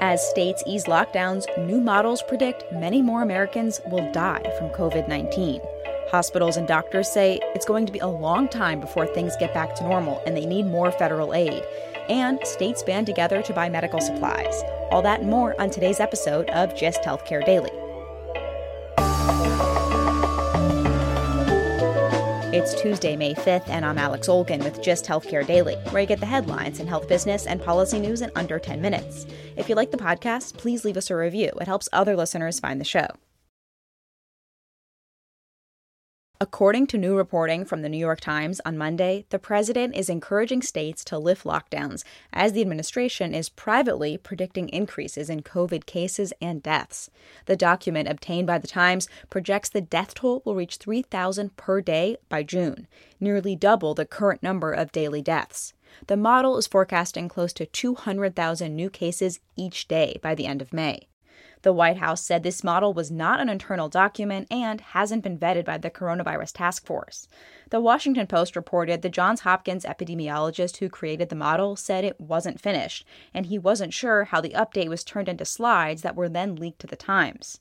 As states ease lockdowns, new models predict many more Americans will die from COVID 19. Hospitals and doctors say it's going to be a long time before things get back to normal and they need more federal aid. And states band together to buy medical supplies. All that and more on today's episode of Gist Healthcare Daily. It's Tuesday, May 5th, and I'm Alex Olgin with Gist Healthcare Daily, where you get the headlines in health business and policy news in under 10 minutes. If you like the podcast, please leave us a review. It helps other listeners find the show. According to new reporting from the New York Times on Monday, the president is encouraging states to lift lockdowns as the administration is privately predicting increases in COVID cases and deaths. The document obtained by the Times projects the death toll will reach 3,000 per day by June, nearly double the current number of daily deaths. The model is forecasting close to 200,000 new cases each day by the end of May. The White House said this model was not an internal document and hasn't been vetted by the Coronavirus Task Force. The Washington Post reported the Johns Hopkins epidemiologist who created the model said it wasn't finished, and he wasn't sure how the update was turned into slides that were then leaked to the Times.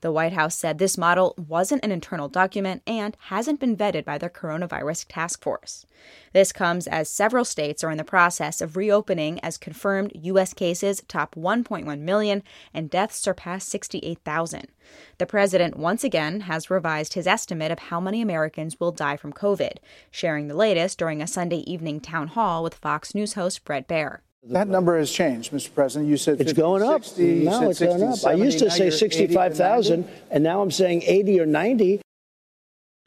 The White House said this model wasn't an internal document and hasn't been vetted by the Coronavirus Task Force. This comes as several states are in the process of reopening as confirmed U.S. cases top 1.1 million and deaths surpass 68,000. The president once again has revised his estimate of how many Americans will die from COVID, sharing the latest during a Sunday evening town hall with Fox News host Bret Baier. That number has changed, Mr. President. You said it's 50, going up. 60, now it's 60, going up. 70, I used to say 65,000, and now I'm saying 80 or 90.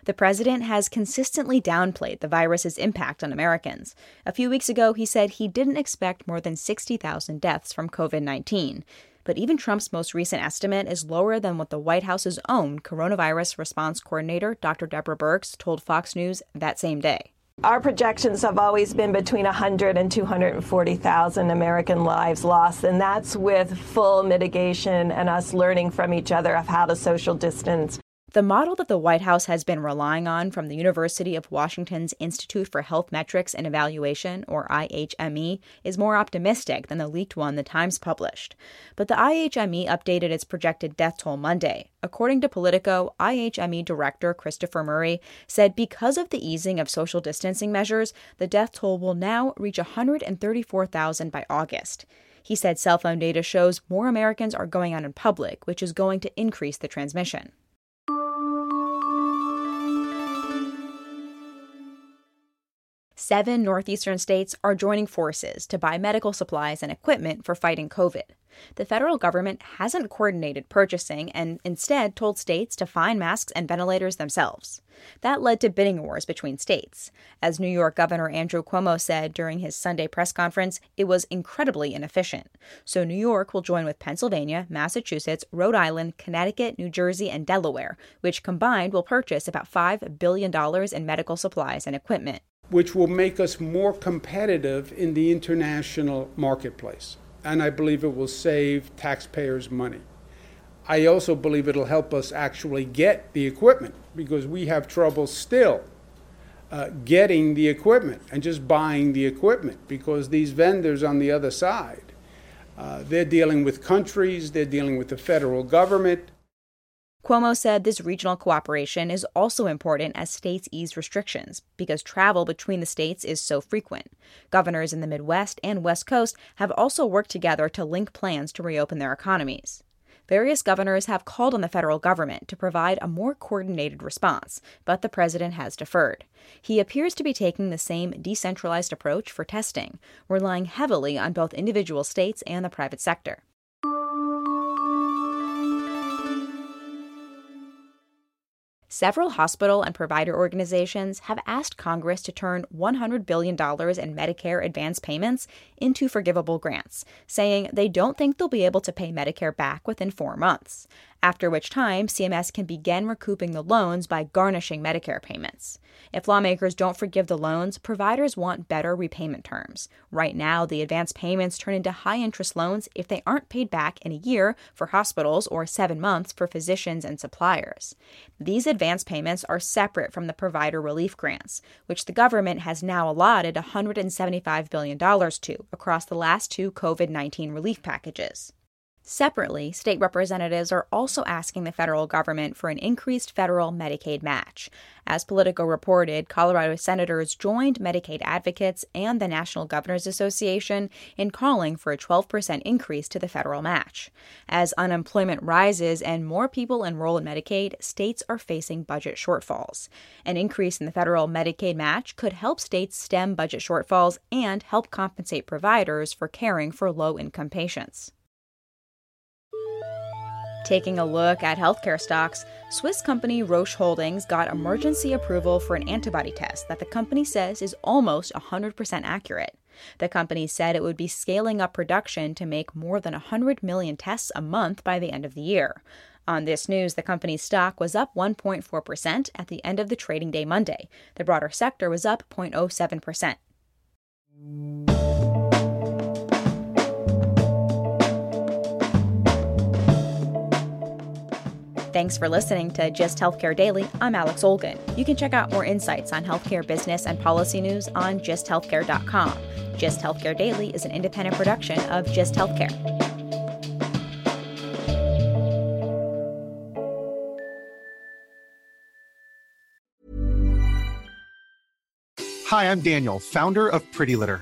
The president has consistently downplayed the virus's impact on Americans. A few weeks ago, he said he didn't expect more than 60,000 deaths from COVID 19. But even Trump's most recent estimate is lower than what the White House's own coronavirus response coordinator, Dr. Deborah Birx, told Fox News that same day. Our projections have always been between 100 and 240,000 American lives lost, and that's with full mitigation and us learning from each other of how to social distance. The model that the White House has been relying on from the University of Washington's Institute for Health Metrics and Evaluation, or IHME, is more optimistic than the leaked one the Times published. But the IHME updated its projected death toll Monday. According to Politico, IHME Director Christopher Murray said because of the easing of social distancing measures, the death toll will now reach 134,000 by August. He said cell phone data shows more Americans are going out in public, which is going to increase the transmission. Seven northeastern states are joining forces to buy medical supplies and equipment for fighting COVID. The federal government hasn't coordinated purchasing and instead told states to find masks and ventilators themselves. That led to bidding wars between states. As New York Governor Andrew Cuomo said during his Sunday press conference, it was incredibly inefficient. So New York will join with Pennsylvania, Massachusetts, Rhode Island, Connecticut, New Jersey, and Delaware, which combined will purchase about $5 billion in medical supplies and equipment which will make us more competitive in the international marketplace. And I believe it will save taxpayers money. I also believe it'll help us actually get the equipment because we have trouble still uh, getting the equipment and just buying the equipment because these vendors on the other side, uh, they're dealing with countries, they're dealing with the federal government. Cuomo said this regional cooperation is also important as states ease restrictions because travel between the states is so frequent. Governors in the Midwest and West Coast have also worked together to link plans to reopen their economies. Various governors have called on the federal government to provide a more coordinated response, but the president has deferred. He appears to be taking the same decentralized approach for testing, relying heavily on both individual states and the private sector. Several hospital and provider organizations have asked Congress to turn $100 billion in Medicare advance payments into forgivable grants, saying they don't think they'll be able to pay Medicare back within four months, after which time CMS can begin recouping the loans by garnishing Medicare payments. If lawmakers don't forgive the loans, providers want better repayment terms. Right now, the advance payments turn into high interest loans if they aren't paid back in a year for hospitals or seven months for physicians and suppliers. These advance payments are separate from the provider relief grants, which the government has now allotted $175 billion to across the last two COVID 19 relief packages. Separately, state representatives are also asking the federal government for an increased federal Medicaid match. As Politico reported, Colorado senators joined Medicaid advocates and the National Governors Association in calling for a 12% increase to the federal match. As unemployment rises and more people enroll in Medicaid, states are facing budget shortfalls. An increase in the federal Medicaid match could help states stem budget shortfalls and help compensate providers for caring for low income patients. Taking a look at healthcare stocks, Swiss company Roche Holdings got emergency approval for an antibody test that the company says is almost 100% accurate. The company said it would be scaling up production to make more than 100 million tests a month by the end of the year. On this news, the company's stock was up 1.4% at the end of the trading day Monday. The broader sector was up 0.07%. Thanks for listening to Gist Healthcare Daily. I'm Alex Olgin. You can check out more insights on healthcare business and policy news on gisthealthcare.com. Gist Healthcare Daily is an independent production of Gist Healthcare. Hi, I'm Daniel, founder of Pretty Litter.